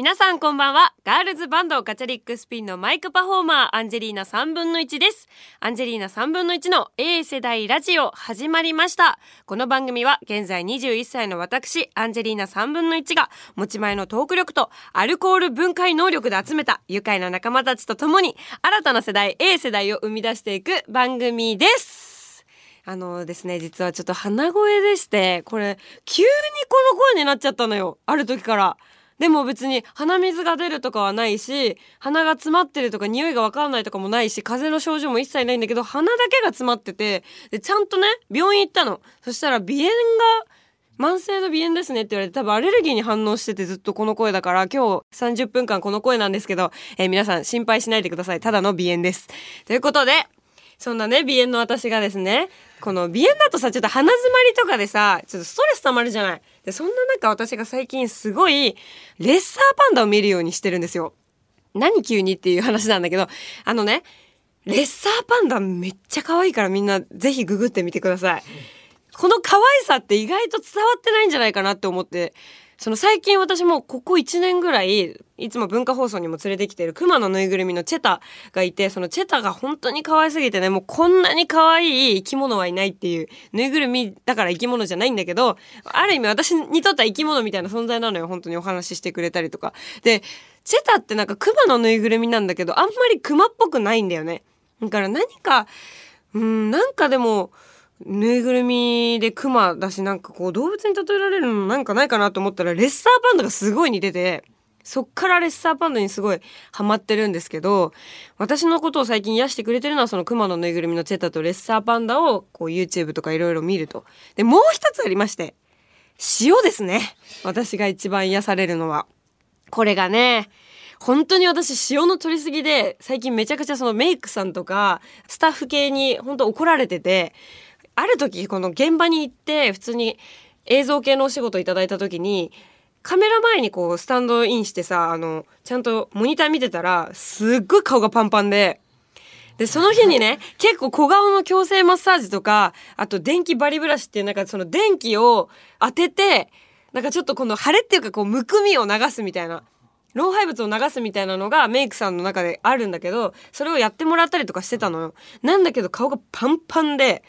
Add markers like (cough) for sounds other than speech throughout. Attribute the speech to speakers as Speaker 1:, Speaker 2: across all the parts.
Speaker 1: 皆さんこんばんは。ガールズバンドガチャリックスピンのマイクパフォーマー、アンジェリーナ3分の1です。アンジェリーナ3分の1の A 世代ラジオ始まりました。この番組は現在21歳の私、アンジェリーナ3分の1が持ち前のトーク力とアルコール分解能力で集めた愉快な仲間たちと共に新たな世代 A 世代を生み出していく番組です。あのですね、実はちょっと鼻声でして、これ、急にこの声になっちゃったのよ。ある時から。でも別に鼻水が出るとかはないし、鼻が詰まってるとか匂いがわかんないとかもないし、風邪の症状も一切ないんだけど、鼻だけが詰まってて、で、ちゃんとね、病院行ったの。そしたら鼻炎が、慢性の鼻炎ですねって言われて多分アレルギーに反応しててずっとこの声だから今日30分間この声なんですけど、えー皆さん心配しないでください。ただの鼻炎です。ということで、そんなね、鼻炎の私がですね、この鼻炎だとさ、ちょっと鼻詰まりとかでさ、ちょっとストレス溜まるじゃない。で、そんな中私が最近すごい、レッサーパンダを見るようにしてるんですよ。何急にっていう話なんだけど、あのね、レッサーパンダめっちゃ可愛いからみんなぜひググってみてください。この可愛さって意外と伝わってないんじゃないかなって思って、その最近私もここ1年ぐらい、いつも文化放送にも連れてきてる熊のぬいぐるみのチェタがいて、そのチェタが本当に可愛すぎてね、もうこんなに可愛い生き物はいないっていう、ぬいぐるみだから生き物じゃないんだけど、ある意味私にとっては生き物みたいな存在なのよ、本当にお話ししてくれたりとか。で、チェタってなんか熊のぬいぐるみなんだけど、あんまり熊っぽくないんだよね。だから何か、うん、なんかでも、ぬいぐるみでクマだしなんかこう動物に例えられるのなんかないかなと思ったらレッサーパンダがすごい似ててそっからレッサーパンダにすごいハマってるんですけど私のことを最近癒してくれてるのはそのクマのぬいぐるみのチェタとレッサーパンダをこう YouTube とかいろいろ見ると。でもう一つありまして塩ですね。私が一番癒されるのは。これがね本当に私塩の取りすぎで最近めちゃくちゃそのメイクさんとかスタッフ系に本当怒られててある時この現場に行って普通に映像系のお仕事いただいた時にカメラ前にこうスタンドインしてさあのちゃんとモニター見てたらすっごい顔がパンパンで。でその日にね結構小顔の矯正マッサージとかあと電気バリブラシっていうなんかその電気を当ててなんかちょっとこの腫れっていうかこうむくみを流すみたいな老廃物を流すみたいなのがメイクさんの中であるんだけどそれをやってもらったりとかしてたのよ。なんだけど顔がパンパンで。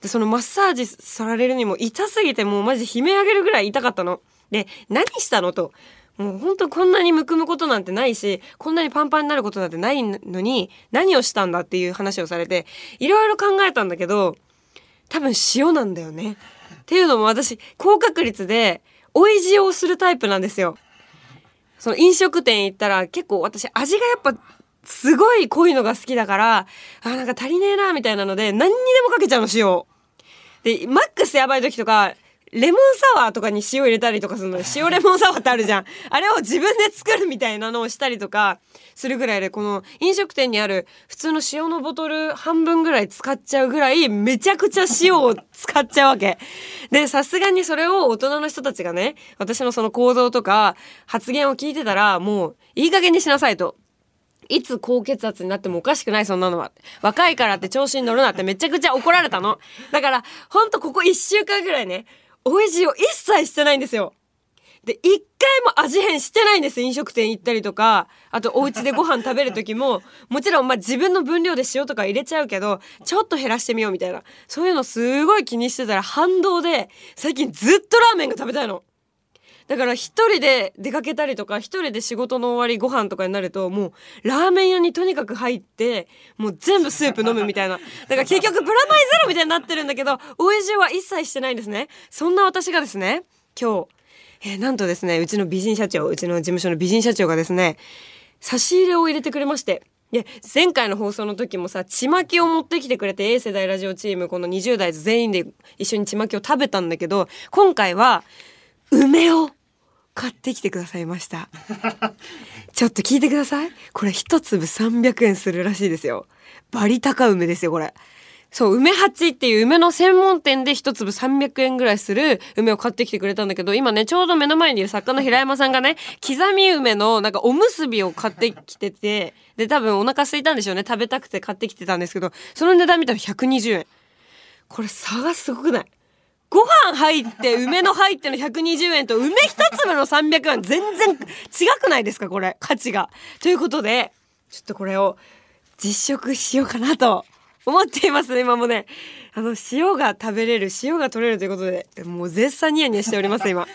Speaker 1: でそのマッサージされるにも痛すぎてもうマジ悲鳴上げるぐらい痛かったの。で何したのと。もうほんとこんなにむくむことなんてないしこんなにパンパンになることなんてないのに何をしたんだっていう話をされていろいろ考えたんだけど多分塩なんだよね。っていうのも私高確率で追い塩をするタイプなんですよ。その飲食店行ったら結構私味がやっぱすごい濃いのが好きだから、あ、なんか足りねえな、みたいなので、何にでもかけちゃうの、塩。で、マックスやばい時とか、レモンサワーとかに塩入れたりとかするの。塩レモンサワーってあるじゃん。あれを自分で作るみたいなのをしたりとかするぐらいで、この飲食店にある普通の塩のボトル半分ぐらい使っちゃうぐらい、めちゃくちゃ塩を使っちゃうわけ。で、さすがにそれを大人の人たちがね、私のその行動とか発言を聞いてたら、もういい加減にしなさいと。いつ高血圧になってもおかしくないそんなのは。若いからって調子に乗るなってめちゃくちゃ怒られたの。だから、ほんとここ1週間ぐらいね、おいしいを一切してないんですよ。で、一回も味変してないんです。飲食店行ったりとか、あとお家でご飯食べる時も、もちろんまあ自分の分量で塩とか入れちゃうけど、ちょっと減らしてみようみたいな。そういうのすごい気にしてたら反動で、最近ずっとラーメンが食べたいの。だから一人で出かけたりとか、一人で仕事の終わりご飯とかになると、もうラーメン屋にとにかく入って、もう全部スープ飲むみたいな。だから結局プラマイゼロみたいになってるんだけど、おいしいは一切してないんですね。そんな私がですね、今日、えーなんとですね、うちの美人社長、うちの事務所の美人社長がですね、差し入れを入れてくれまして。で、前回の放送の時もさ、ちまきを持ってきてくれて、A 世代ラジオチーム、この20代全員で一緒にちまきを食べたんだけど、今回は、梅を買ってきてくださいました。(laughs) ちょっと聞いてください。これ一粒300円するらしいですよ。バリ高梅ですよ、これ。そう、梅八っていう梅の専門店で一粒300円ぐらいする梅を買ってきてくれたんだけど、今ね、ちょうど目の前にいる作家の平山さんがね、(laughs) 刻み梅のなんかおむすびを買ってきてて、で、多分お腹空いたんでしょうね。食べたくて買ってきてたんですけど、その値段見たら120円。これ差がすごくない？ご飯入って梅の入っての120円と梅一粒の300円全然違くないですかこれ価値が。ということでちょっとこれを実食しようかなと思っていますね今もねあの塩が食べれる塩が取れるということでもう絶賛ニヤニヤしております今。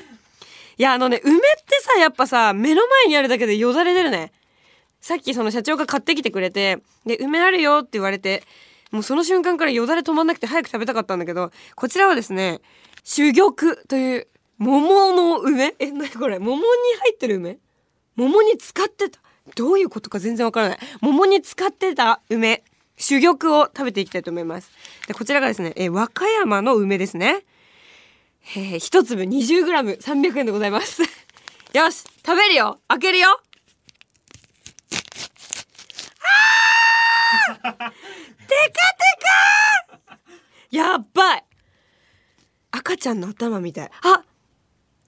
Speaker 1: いやあのね梅ってさやっぱさ目の前にあるだけでよだれ出るね。さっきその社長が買ってきてくれてで梅あるよって言われてもうその瞬間からよだれ止まんなくて早く食べたかったんだけど、こちらはですね、珠玉という桃の梅？(laughs) え、なにこれ？桃に入ってる梅？桃に使ってた？どういうことか全然わからない。桃に使ってた梅、珠玉を食べていきたいと思います。で、こちらがですね、え、和歌山の梅ですね。えー、一粒 20g300 円でございます。(laughs) よし、食べるよ開けるよカテカ (laughs) やっばい。赤ちゃんの頭みたい。あ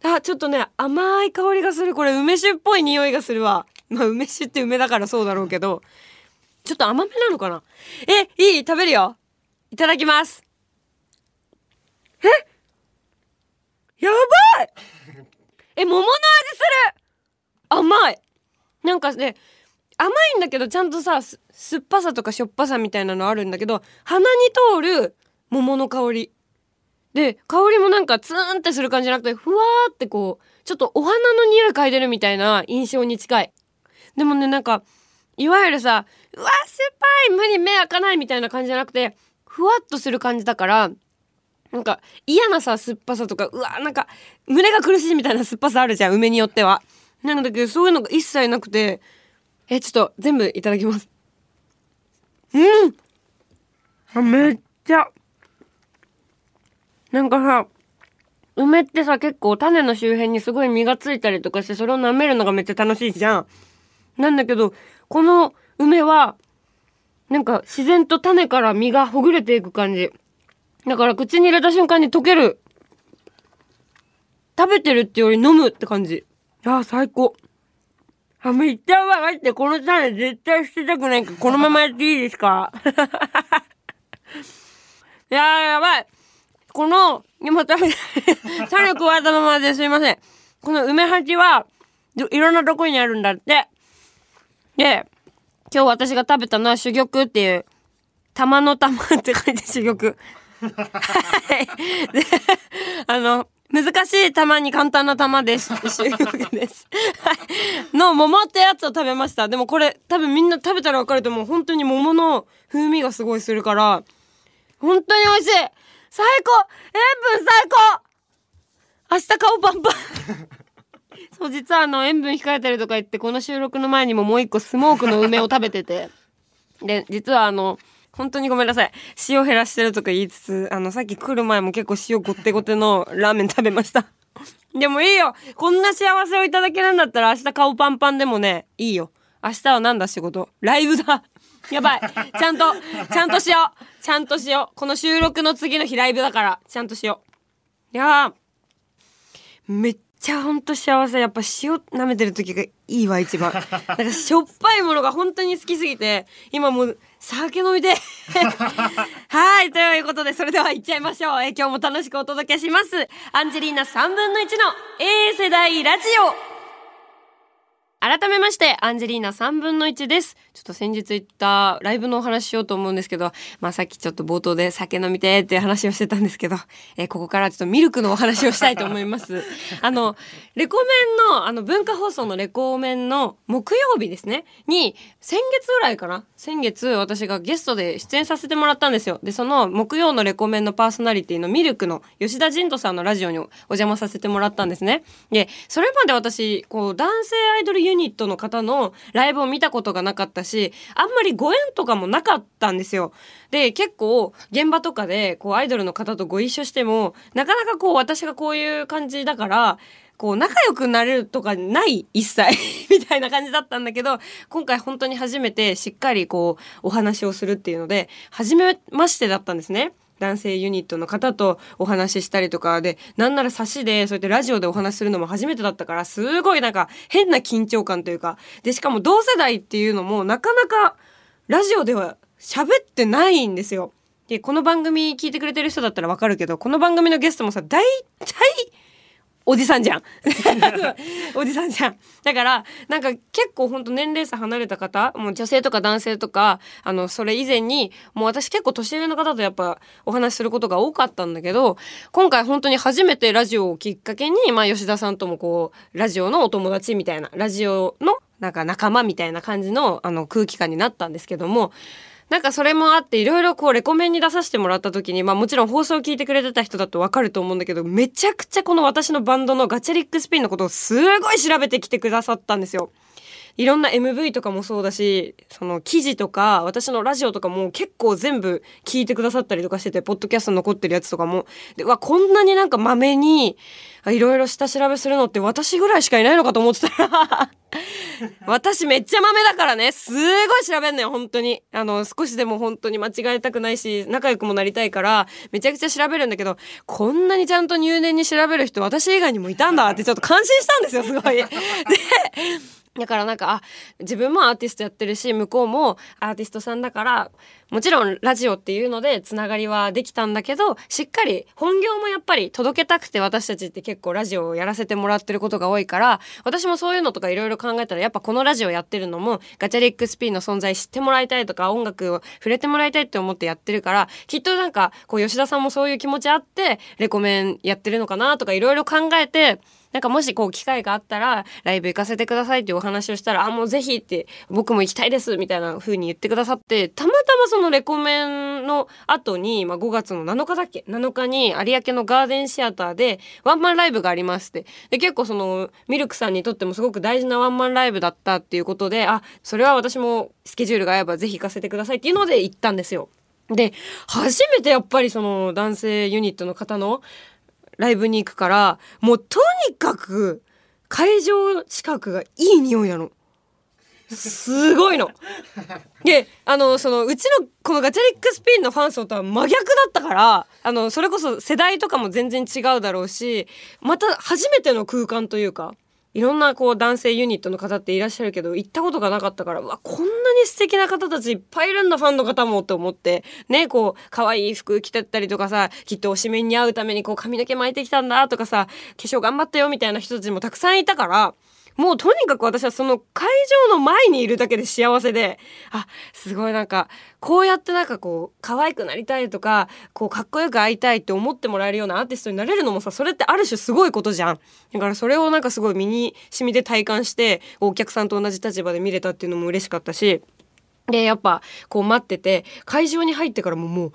Speaker 1: あちょっとね甘い香りがする。これ梅酒っぽい匂いがするわ。まあ梅酒って梅だからそうだろうけど。ちょっと甘めなのかな。えいい？食べるよ。いただきます。え？やばい。え桃の味する。甘い。なんかね甘いんだけどちゃんとさ酸っぱさとかしょっぱさみたいなのあるんだけど鼻に通る桃の香り。で香りもなんかツーンってする感じじゃなくてふわーってこうちょっとお花の匂い嗅いでるみたいな印象に近い。でもねなんかいわゆるさうわ酸っぱい無理目開かないみたいな感じじゃなくてふわっとする感じだからなんか嫌なさ酸っぱさとかうわなんか胸が苦しいみたいな酸っぱさあるじゃん梅によっては。なんだけどそういうのが一切なくてえちょっと全部いただきますうんあめっちゃなんかさ梅ってさ結構種の周辺にすごい実がついたりとかしてそれを舐めるのがめっちゃ楽しいじゃん。なんだけどこの梅はなんか自然と種から実がほぐれていく感じ。だから口に入れた瞬間に溶ける。食べてるってより飲むって感じ。ああ、最高。あ、めっちゃうまい。って、この種絶対捨てたくないから、このままやっていいですか？(laughs) いやー、やばい。この、今食べ、種加えたままですいません。この梅鉢は、いろんなとこにあるんだって。で、今日私が食べたのは珠玉っていう、玉の玉って書いて珠玉。(laughs) はい。で、あの、難しい玉に簡単な玉です。です。はい。の桃ってやつを食べました。でもこれ多分みんな食べたらわかると思う。本当に桃の風味がすごいするから、本当に美味しい最高塩分最高明日顔パンパンそう、実はあの、塩分控えてるとか言って、この収録の前にももう一個スモークの梅を食べてて。で、実はあの、本当にごめんなさい。塩減らしてるとか言いつつ、あの、さっき来る前も結構塩ごってごてのラーメン食べました。(laughs) でもいいよこんな幸せをいただけるんだったら明日顔パンパンでもね、いいよ。明日はなんだ仕事？ライブだ (laughs) やばいちゃんと、ちゃんとしようちゃんとしようこの収録の次の日ライブだから、ちゃんとしよう。いやー、めっちゃほんと幸せ。やっぱ塩舐めてる時がいいわ、一番。なんかしょっぱいものが本当に好きすぎて、今もう酒飲みで (laughs) はい、ということで、それでは行っちゃいましょう。え今日も楽しくお届けします。アンジェリーナ3分の1の A 世代ラジオ。改めまして、アンジェリーナ3分の1です。ちょっと先日行ったライブのお話しようと思うんですけど、まあさっきちょっと冒頭で酒飲みてっていう話をしてたんですけど、えー、ここからちょっとミルクのお話をしたいと思います。(laughs) あの、レコメンの、あの文化放送のレコメンの木曜日ですね、に、先月ぐらいかな？先月私がゲストで出演させてもらったんですよ。で、その木曜のレコメンのパーソナリティのミルクの吉田仁人さんのラジオにお邪魔させてもらったんですね。で、それまで私、こう男性アイドルユニットの方のライブを見たことがなかったし、あんまりご縁とかもなかったんですよ。で、結構現場とかでこうアイドルの方とご一緒しても、なかなかこう私がこういう感じだから、こう仲良くなれるとかない一切 (laughs) みたいな感じだったんだけど今回本当に初めてしっかりこうお話をするっていうので初めましてだったんですね。男性ユニットの方とお話ししたりとかで、なんなら差しで、そうやってラジオでお話しするのも初めてだったから、すごいなんか変な緊張感というか、で、しかも同世代っていうのもなかなかラジオでは喋ってないんですよ。でこの番組聞いてくれてる人だったらわかるけどこの番組のゲストもさ大体おじさんじゃん。(laughs) おじさんじゃん。だからなんか結構ほんと年齢差離れた方もう女性とか男性とかあのそれ以前にもう私結構年上の方とやっぱお話しすることが多かったんだけど今回本当に初めてラジオをきっかけに、まあ、吉田さんともこうラジオのお友達みたいなラジオのなんか仲間みたいな感じのあの空気感になったんですけどもなんかそれもあっていろいろこうレコメンに出させてもらった時にまあもちろん放送を聞いてくれてた人だとわかると思うんだけどめちゃくちゃこの私のバンドのガチャリックスピンのことをすごい調べてきてくださったんですよ。いろんな MV とかもそうだしその記事とか私のラジオとかも結構全部聞いてくださったりとかしててポッドキャスト残ってるやつとかも。でわこんなになんかまめにいろいろ下調べするのって私ぐらいしかいないのかと思ってたら (laughs) 私めっちゃ豆だからね。すごい調べんのよ本当に。あの少しでも本当に間違えたくないし仲良くもなりたいからめちゃくちゃ調べるんだけどこんなにちゃんと入念に調べる人私以外にもいたんだってちょっと感心したんですよすごい。(laughs) でだからなんかあ自分もアーティストやってるし向こうもアーティストさんだからもちろんラジオっていうのでつながりはできたんだけどしっかり本業もやっぱり届けたくて私たちって結構ラジオをやらせてもらってることが多いから私もそういうのとかいろいろ考えたらやっぱこのラジオやってるのもガチャリックスピンの存在知ってもらいたいとか音楽を触れてもらいたいって思ってやってるからきっとなんかこう吉田さんもそういう気持ちあってレコメンやってるのかなとかいろいろ考えてなんかもしこう機会があったらライブ行かせてくださいっていうお話をしたら、あ、もうぜひって僕も行きたいですみたいな風に言ってくださって、たまたまそのレコメンの後に、まあ5月の7日だっけ ?7 日に有明のガーデンシアターでワンマンライブがありますって。で、結構そのミルクさんにとってもすごく大事なワンマンライブだったっていうことで、あ、それは私もスケジュールが合えばぜひ行かせてくださいっていうので行ったんですよ。で、初めてやっぱりその男性ユニットの方のライブに行くからもうとにかく会場近くがいい匂いなの。すごいの。であのそのうちのこのガチャリックスピンのファン層とは真逆だったからあのそれこそ世代とかも全然違うだろうしまた初めての空間というかいろんなこう男性ユニットの方っていらっしゃるけど行ったことがなかったからわこんなに素敵な方たちいっぱいいるんだファンの方もって思って。ねこう可愛い服着てったりとかさきっとおしめに会うためにこう髪の毛巻いてきたんだとかさ化粧頑張ったよみたいな人たちもたくさんいたからもうとにかく私はその会場の前にいるだけで幸せで、あ、すごいなんか、こうやってなんかこう、可愛くなりたいとか、こう、かっこよく会いたいって思ってもらえるようなアーティストになれるのもさ、それってある種すごいことじゃん。だからそれをなんかすごい身に染みて体感して、お客さんと同じ立場で見れたっていうのも嬉しかったし、で、やっぱ、こう待ってて、会場に入ってからももう、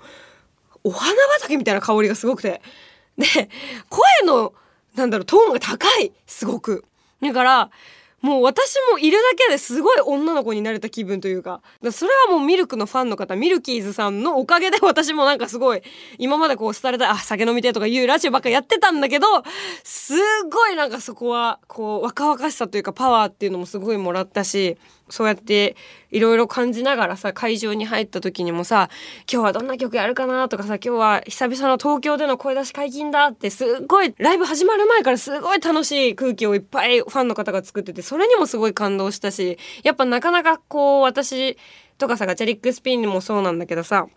Speaker 1: お花畑みたいな香りがすごくて。で、声の、なんだろう、トーンが高いすごく。だからもう私もいるだけですごい女の子になれた気分というか。それはもうミルクのファンの方ミルキーズさんのおかげで私もなんかすごい今までこう廃れたあ酒飲みてとかいうラジオばっかやってたんだけどすごいなんかそこはこう若々しさというかパワーっていうのもすごいもらったしそうやっていろいろ感じながらさ会場に入った時にもさ今日はどんな曲やるかなとかさ今日は久々の東京での声出し解禁だってすごいライブ始まる前からすごい楽しい空気をいっぱいファンの方が作っててそれにもすごい感動したしやっぱなかなかこう私とかさガチャリックスピンもそうなんだけどさ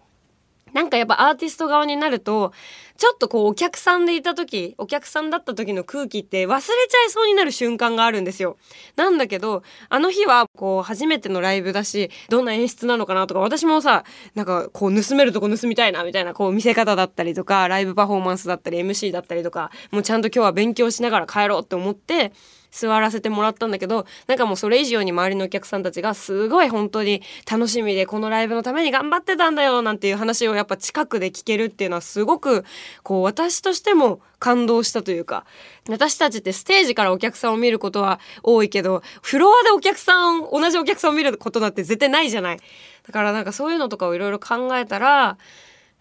Speaker 1: なんかやっぱアーティスト側になるとちょっとこうお客さんでいた時お客さんだった時の空気って忘れちゃいそうになる瞬間があるんですよ。なんだけどあの日はこう初めてのライブだしどんな演出なのかなとか私もさなんかこう盗めるとこ盗みたいなみたいなこう見せ方だったりとかライブパフォーマンスだったり MC だったりとかもうちゃんと今日は勉強しながら帰ろうって思って座らせてもらったんだけどなんかもうそれ以上に周りのお客さんたちがすごい本当に楽しみでこのライブのために頑張ってたんだよなんていう話をやっぱ近くで聞けるっていうのはすごくこう私としても感動したというか私たちってステージからお客さんを見ることは多いけどフロアでお客さん同じお客さんを見ることだって絶対ないじゃない。だからなんかそういうのとかをいろいろ考えたら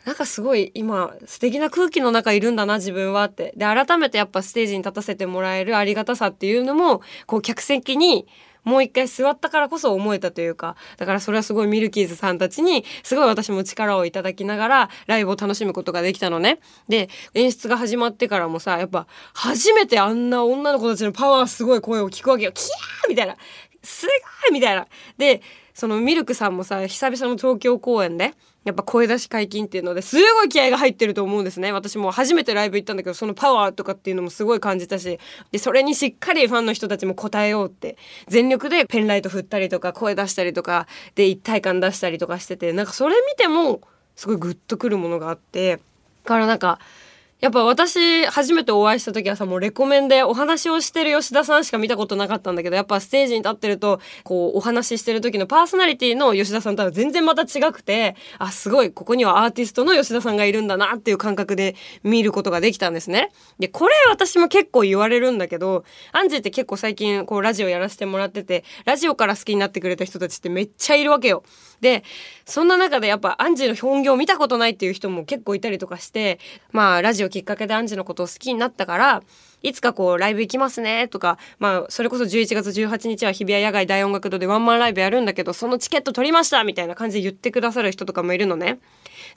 Speaker 1: なんかすごい今素敵な空気の中いるんだな自分はって。で改めてやっぱステージに立たせてもらえるありがたさっていうのもこう客席にもう一回座ったからこそ思えたというかだからそれはすごいミルキーズさんたちにすごい私も力をいただきながらライブを楽しむことができたのね。で演出が始まってからもさやっぱ初めてあんな女の子たちのパワーすごい声を聞くわけよ。キャーみたいな。すごいみたいな。でそのミルクさんもさ久々の東京公演でやっぱ声出し解禁っていうのですごい気合が入ってると思うんですね。私も初めてライブ行ったんだけどそのパワーとかっていうのもすごい感じたしでそれにしっかりファンの人たちも応えようって全力でペンライト振ったりとか声出したりとかで一体感出したりとかしててなんかそれ見てもすごいグッとくるものがあってからなんかやっぱ私初めてお会いした時はさもうレコメンでお話をしてる吉田さんしか見たことなかったんだけどやっぱステージに立ってるとこうお話ししてる時のパーソナリティの吉田さんとは全然また違くてあすごいここにはアーティストの吉田さんがいるんだなっていう感覚で見ることができたんですね。でこれ私も結構言われるんだけどアンジーって結構最近こうラジオやらせてもらっててラジオから好きになってくれた人たちってめっちゃいるわけよ。でそんな中でやっぱアンジーの本業を見たことないっていう人も結構いたりとかしてまあラジオきっかけでアンジーのことを好きになったからいつかこうライブ行きますねとかまあそれこそ11月18日は日比谷野外大音楽堂でワンマンライブやるんだけどそのチケット取りましたみたいな感じで言ってくださる人とかもいるのね。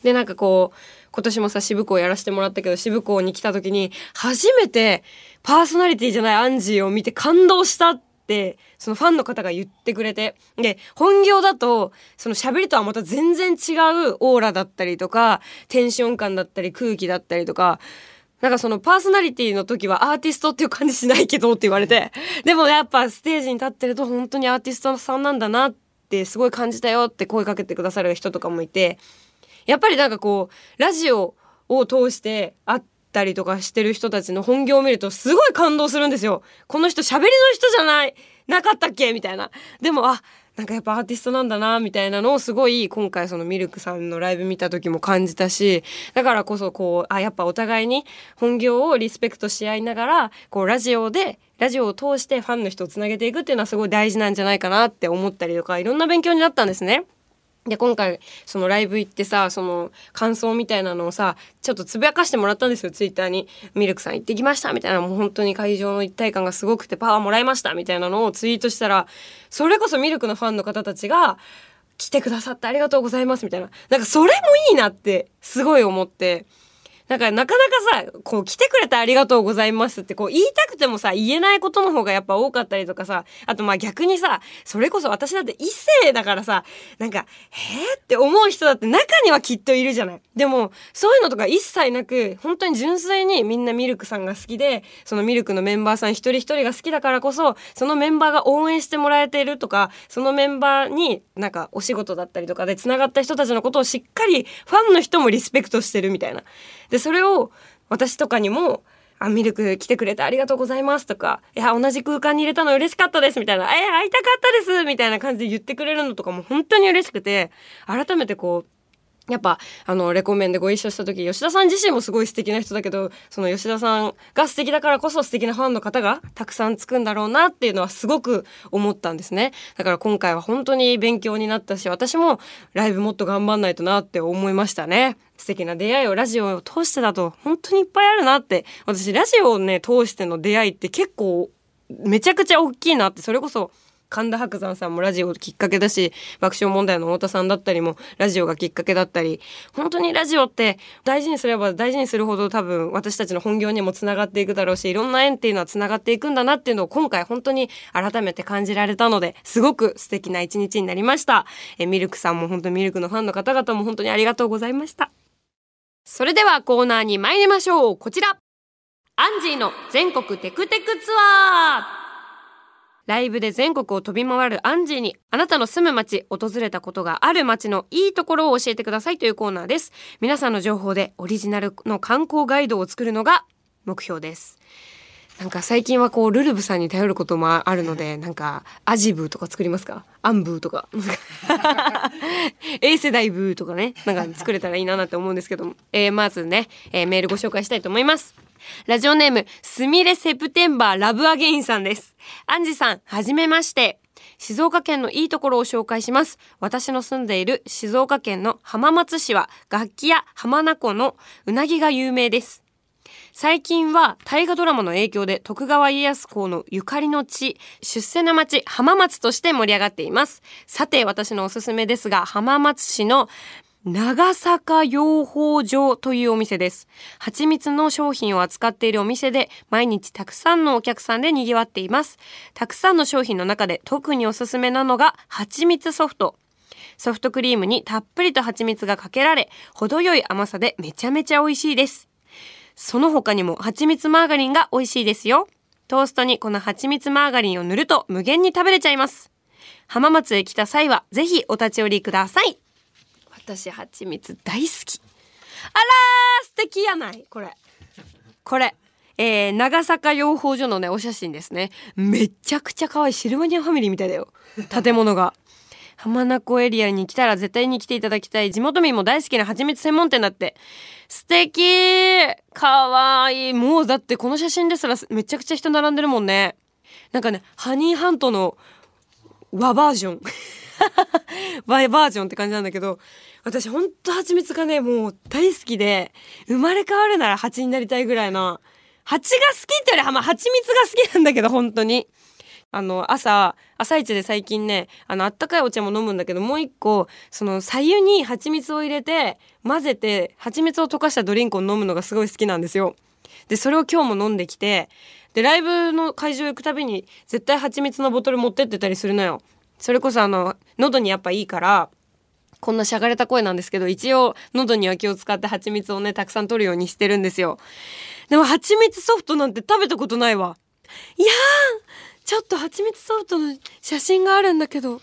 Speaker 1: でなんかこう今年もさ渋港やらせてもらったけど渋港に来た時に初めてパーソナリティじゃないアンジーを見て感動したっそのファンの方が言ってくれて。で本業だとその喋りとはまた全然違うオーラだったりとかテンション感だったり空気だったりとかなんかそのパーソナリティの時はアーティストっていう感じしないけどって言われてでもやっぱステージに立ってると本当にアーティストさんなんだなってすごい感じたよって声かけてくださる人とかもいてやっぱりなんかこうラジオを通して会ってたりとかしてる人たちの本業を見るとすごい感動するんですよ。この人喋りの人じゃないなかったっけ？みたいな。でもあなんかやっぱアーティストなんだなみたいなのをすごい今回そのミルクさんのライブ見た時も感じたしだからこそこうあやっぱお互いに本業をリスペクトし合いながらこうラジオでラジオを通してファンの人をつなげていくっていうのはすごい大事なんじゃないかなって思ったりとかいろんな勉強になったんですね。で今回そのライブ行ってさその感想みたいなのをさちょっとつぶやかしてもらったんですよツイッターに「ミルクさん行ってきました」みたいな。もう本当に会場の一体感がすごくてパワーもらいましたみたいなのをツイートしたらそれこそミルクのファンの方たちが「来てくださってありがとうございます」みたいな。なんかそれもいいなってすごい思って。だかなかなかさ、こう来てくれてありがとうございますってこう言いたくてもさ、言えないことの方がやっぱ多かったりとかさ、あとまあ逆にさ、それこそ私だって異性だからさ、なんか、へーって思う人だって中にはきっといるじゃない。でも、そういうのとか一切なく、本当に純粋にみんなミルクさんが好きで、そのミルクのメンバーさん一人一人が好きだからこそ、そのメンバーが応援してもらえているとか、そのメンバーになんかお仕事だったりとかで繋がった人たちのことをしっかりファンの人もリスペクトしてるみたいな。でそれを私とかにも「あミルク来てくれてありがとうございます」とか「いや同じ空間に入れたの嬉しかったです」みたいな「え会いたかったです」みたいな感じで言ってくれるのとかも本当に嬉しくて改めてこうやっぱあのレコメンでご一緒した時吉田さん自身もすごい素敵な人だけどその吉田さんが素敵だからこそ素敵なファンの方がたくさんつくんだろうなっていうのはすごく思ったんですね。だから今回は本当に勉強になったし私もライブもっと頑張んないとなって思いましたね。素敵な出会いをラジオを通してだと本当にいっぱいあるなって。私ラジオをね通しての出会いって結構めちゃくちゃ大きいなって。それこそ神田伯山さんもラジオきっかけだし爆笑問題の太田さんだったりもラジオがきっかけだったり。本当にラジオって大事にすれば大事にするほど多分私たちの本業にもつながっていくだろうしいろんな縁っていうのはつながっていくんだなっていうのを今回本当に改めて感じられたのですごく素敵な一日になりました。えミルクさんも本当ミルクのファンの方々も本当にありがとうございました。それではコーナーに参りましょう。こちら。アンジーの全国テクテクツアー。ライブで全国を飛び回るアンジーにあなたの住む街、訪れたことがある街のいいところを教えてくださいというコーナーです。皆さんの情報でオリジナルの観光ガイドを作るのが目標です。なんか最近はこうルルブさんに頼ることもあるのでなんかアジブーとか作りますか？アンブーとか A 世代ブーとかねなんか作れたらいいななんて思うんですけども、えー、まずね、えー、メールご紹介したいと思いますラジオネーム、すみれセプテンバーラブアゲインさんです。アンジさん、はじめまして。静岡県のいいところを紹介します。私の住んでいる静岡県の浜松市は楽器や浜名湖のうなぎが有名です。最近は大河ドラマの影響で徳川家康公のゆかりの地、出世の町浜松として盛り上がっています。さて私のおすすめですが、浜松市の長坂養蜂場というお店です。蜂蜜の商品を扱っているお店で毎日たくさんのお客さんで賑わっています。たくさんの商品の中で特におすすめなのが蜂蜜ソフト。ソフトクリームにたっぷりと蜂蜜がかけられ、程よい甘さでめちゃめちゃ美味しいです。その他にも蜂蜜マーガリンが美味しいですよ。トーストにこの蜂蜜マーガリンを塗ると無限に食べれちゃいます。浜松へ来た際はぜひお立ち寄りください。私蜂蜜大好き。あらー素敵やないこれ。これ。えー、長坂養蜂所のね、お写真ですね。めちゃくちゃ可愛いシルバニアファミリーみたいだよ。建物が。(laughs) 浜名湖エリアに来たら絶対に来ていただきたい地元民も大好きな蜂蜜専門店だって。素敵かわいい。もうだってこの写真ですらめちゃくちゃ人並んでるもんね。なんかね、ハニーハントの和バージョン。和 (laughs) バージョンって感じなんだけど、私ほんと蜂蜜がね、もう大好きで、生まれ変わるなら蜂になりたいぐらいな。蜂が好きってよりは、まあ蜂蜜が好きなんだけど、本当に。あの朝朝一で最近ねあのあったかいお茶も飲むんだけどもう一個その左右に蜂蜜を入れて混ぜて蜂蜜を溶かしたドリンクを飲むのがすごい好きなんですよ。でそれを今日も飲んできてでライブの会場行くたびに絶対蜂蜜のボトル持ってってたりするのよ。それこそあの喉にやっぱいいからこんなしゃがれた声なんですけど一応喉には気を使って蜂蜜をねたくさん取るようにしてるんですよ。でも蜂蜜ソフトなんて食べたことないわ。いやーちょっと蜂蜜ソフトの写真があるんだけど、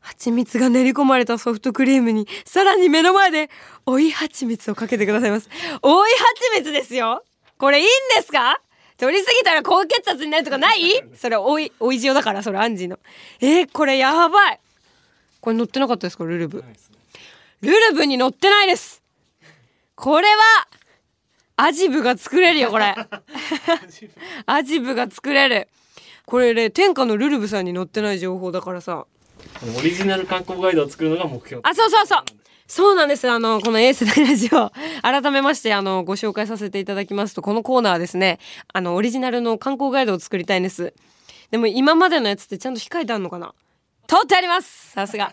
Speaker 1: 蜂蜜が練り込まれたソフトクリームに、さらに目の前で、追い蜂蜜をかけてくださいます。追い蜂蜜ですよこれいいんですか？取りすぎたら高血圧になるとかない？(laughs) それおい、おい塩だから、それアンジーの。えー、これやばいこれ乗ってなかったですか？ルルブ。ルルブに乗ってないですこれは、アジブが作れるよ、これ。(laughs) アジブが作れる。これね天下のルルブさんに載ってない情報だからさ
Speaker 2: オリジナル観光ガイドを作るのが目標
Speaker 1: あそうそうそうそうなんです。あのこのエース大ラジオ改めましてあのご紹介させていただきますとこのコーナーですねあのオリジナルの観光ガイドを作りたいんです。でも今までのやつってちゃんと控えてあるのかな？取ってあります！さすが。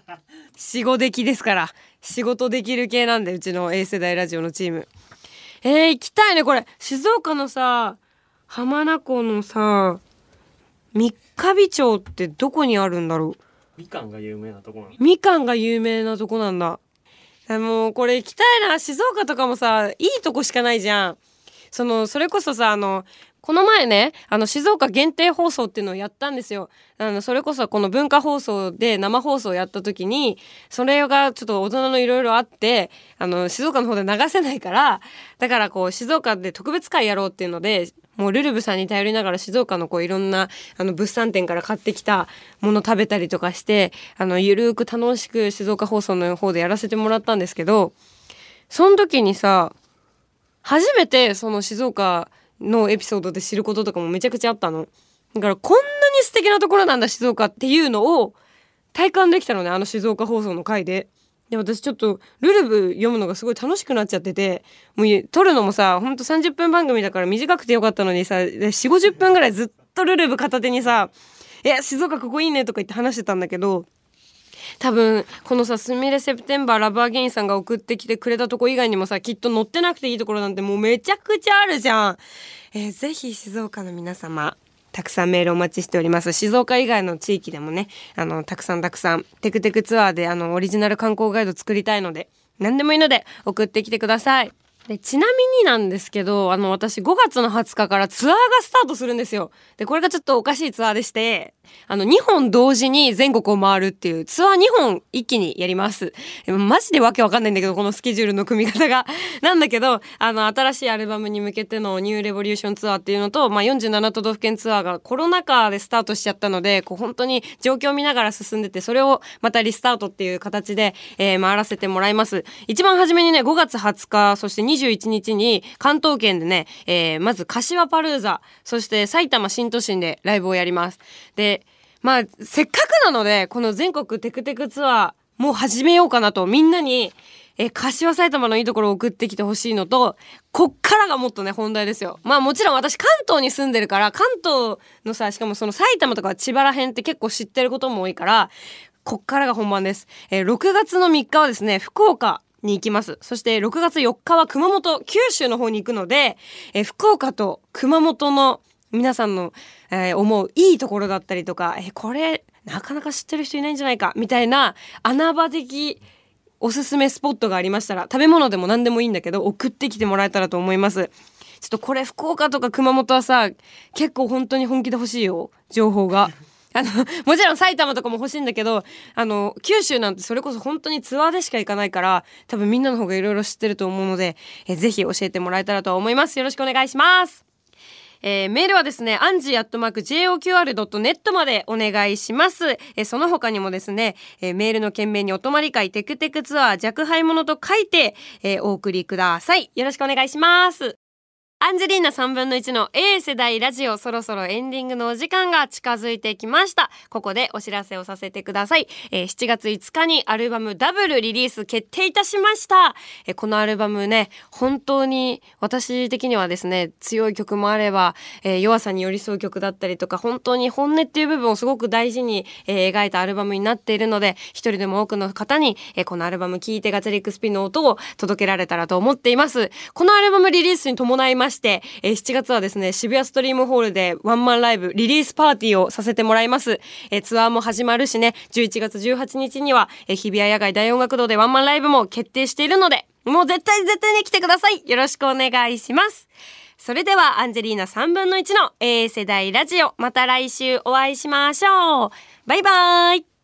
Speaker 1: 仕事できですから仕事できる系なんでうちの A 世代ラジオのチーム。えー、行きたいね。これ静岡のさ浜名湖のさ三ヶ日町ってどこにあるんだろう？
Speaker 2: みかんが有名なとこなの。
Speaker 1: みかんが有名なとこなんだもうこれ行きたいな。静岡とかもさいいとこしかないじゃん。そのそれこそさあのこの前ねあの静岡限定放送っていうのをやったんですよ。あのそれこそこの文化放送で生放送をやった時にそれがちょっと大人のいろいろあってあの静岡の方で流せないからだからこう静岡で特別会やろうっていうのでもうルルブさんに頼りながら静岡のこういろんなあの物産展から買ってきたもの食べたりとかしてあのゆるーく楽しく静岡放送の方でやらせてもらったんですけどその時にさ初めてその静岡のエピソードで知ることとかもめちゃくちゃあったの。だからこんなに素敵なところなんだ静岡っていうのを体感できたのねあの静岡放送の回で。で私ちょっとルルブ読むのがすごい楽しくなっちゃっててもう撮るのもさほんと30分番組だから短くてよかったのにさ4 5 0分ぐらいずっとルルブ片手にさ「いや静岡ここいいね」とか言って話してたんだけど多分このさすみれセプテンバーラブアゲインさんが送ってきてくれたとこ以外にもさきっと乗ってなくていいところなんてもうめちゃくちゃあるじゃん。えー、ぜひ静岡の皆様たくさんメールお待ちしております。静岡以外の地域でもね、あの、たくさんたくさん、テクテクツアーであの、オリジナル観光ガイド作りたいので、何でもいいので送ってきてください。で、ちなみになんですけど、あの、私5月の20日からツアーがスタートするんですよ。で、これがちょっとおかしいツアーでして、あの、2本同時に全国を回るっていうツアー2本一気にやります。マジでわけわかんないんだけど、このスケジュールの組み方が。(laughs) なんだけど、あの、新しいアルバムに向けてのニューレボリューションツアーっていうのと、まあ、47都道府県ツアーがコロナ禍でスタートしちゃったので、こう、本当に状況を見ながら進んでて、それをまたリスタートっていう形で、えー、回らせてもらいます。一番初めにね、5月20日、そして21日に関東圏でね、えー、まず柏パルーザ、そして埼玉新都心でライブをやります。で、まあ、せっかくなので、この全国テクテクツアー、もう始めようかなと、みんなに、え、柏埼玉のいいところを送ってきてほしいのと、こっからがもっとね、本題ですよ。まあもちろん私関東に住んでるから、関東のさ、しかもその埼玉とか千葉ら辺って結構知ってることも多いから、こっからが本番です。えー、6月の3日はですね、福岡に行きます。そして6月4日は熊本、九州の方に行くので、えー、福岡と熊本の皆さんの、えー、思ういいところだったりとか、えー、これなかなか知ってる人いないんじゃないかみたいな穴場的おすすめスポットがありましたら食べ物でも何でもいいんだけど送ってきてもらえたらと思いますちょっとこれ福岡とか熊本はさ結構本当に本気で欲しいよ情報が。あのもちろん埼玉とかも欲しいんだけどあの九州なんてそれこそ本当にツアーでしか行かないから多分みんなの方がいろいろ知ってると思うのでえぜひ教えてもらえたらと思いますよろしくお願いしますえー、メールはですね、アンジーアットマーク JOQR.net までお願いします。えー、その他にもですね、えー、メールの件名にお泊まり会テクテクツアー若輩者と書いて、えー、お送りください。よろしくお願いします。アンジェリーナ3分の1の A 世代ラジオそろそろエンディングのお時間が近づいてきました。ここでお知らせをさせてください。えー、7月5日にアルバムダブルリリース決定いたしました。えー、このアルバムね、本当に私的にはですね、強い曲もあれば、えー、弱さに寄り添う曲だったりとか、本当に本音っていう部分をすごく大事に、え描いたアルバムになっているので、一人でも多くの方に、えこのアルバム聴いてガチャリックスピンの音を届けられたらと思っています。このアルバムリリースに伴いまして、えー、7月はですね、渋谷ストリームホールでワンマンライブ、リリースパーティーをさせてもらいます。えー、ツアーも始まるしね、11月18日には、えー、日比谷野外大音楽堂でワンマンライブも決定しているので、もう絶対絶対に来てください。よろしくお願いします。それではアンジェリーナ3分の1の A 世代ラジオまた来週お会いしましょう。バイバーイ。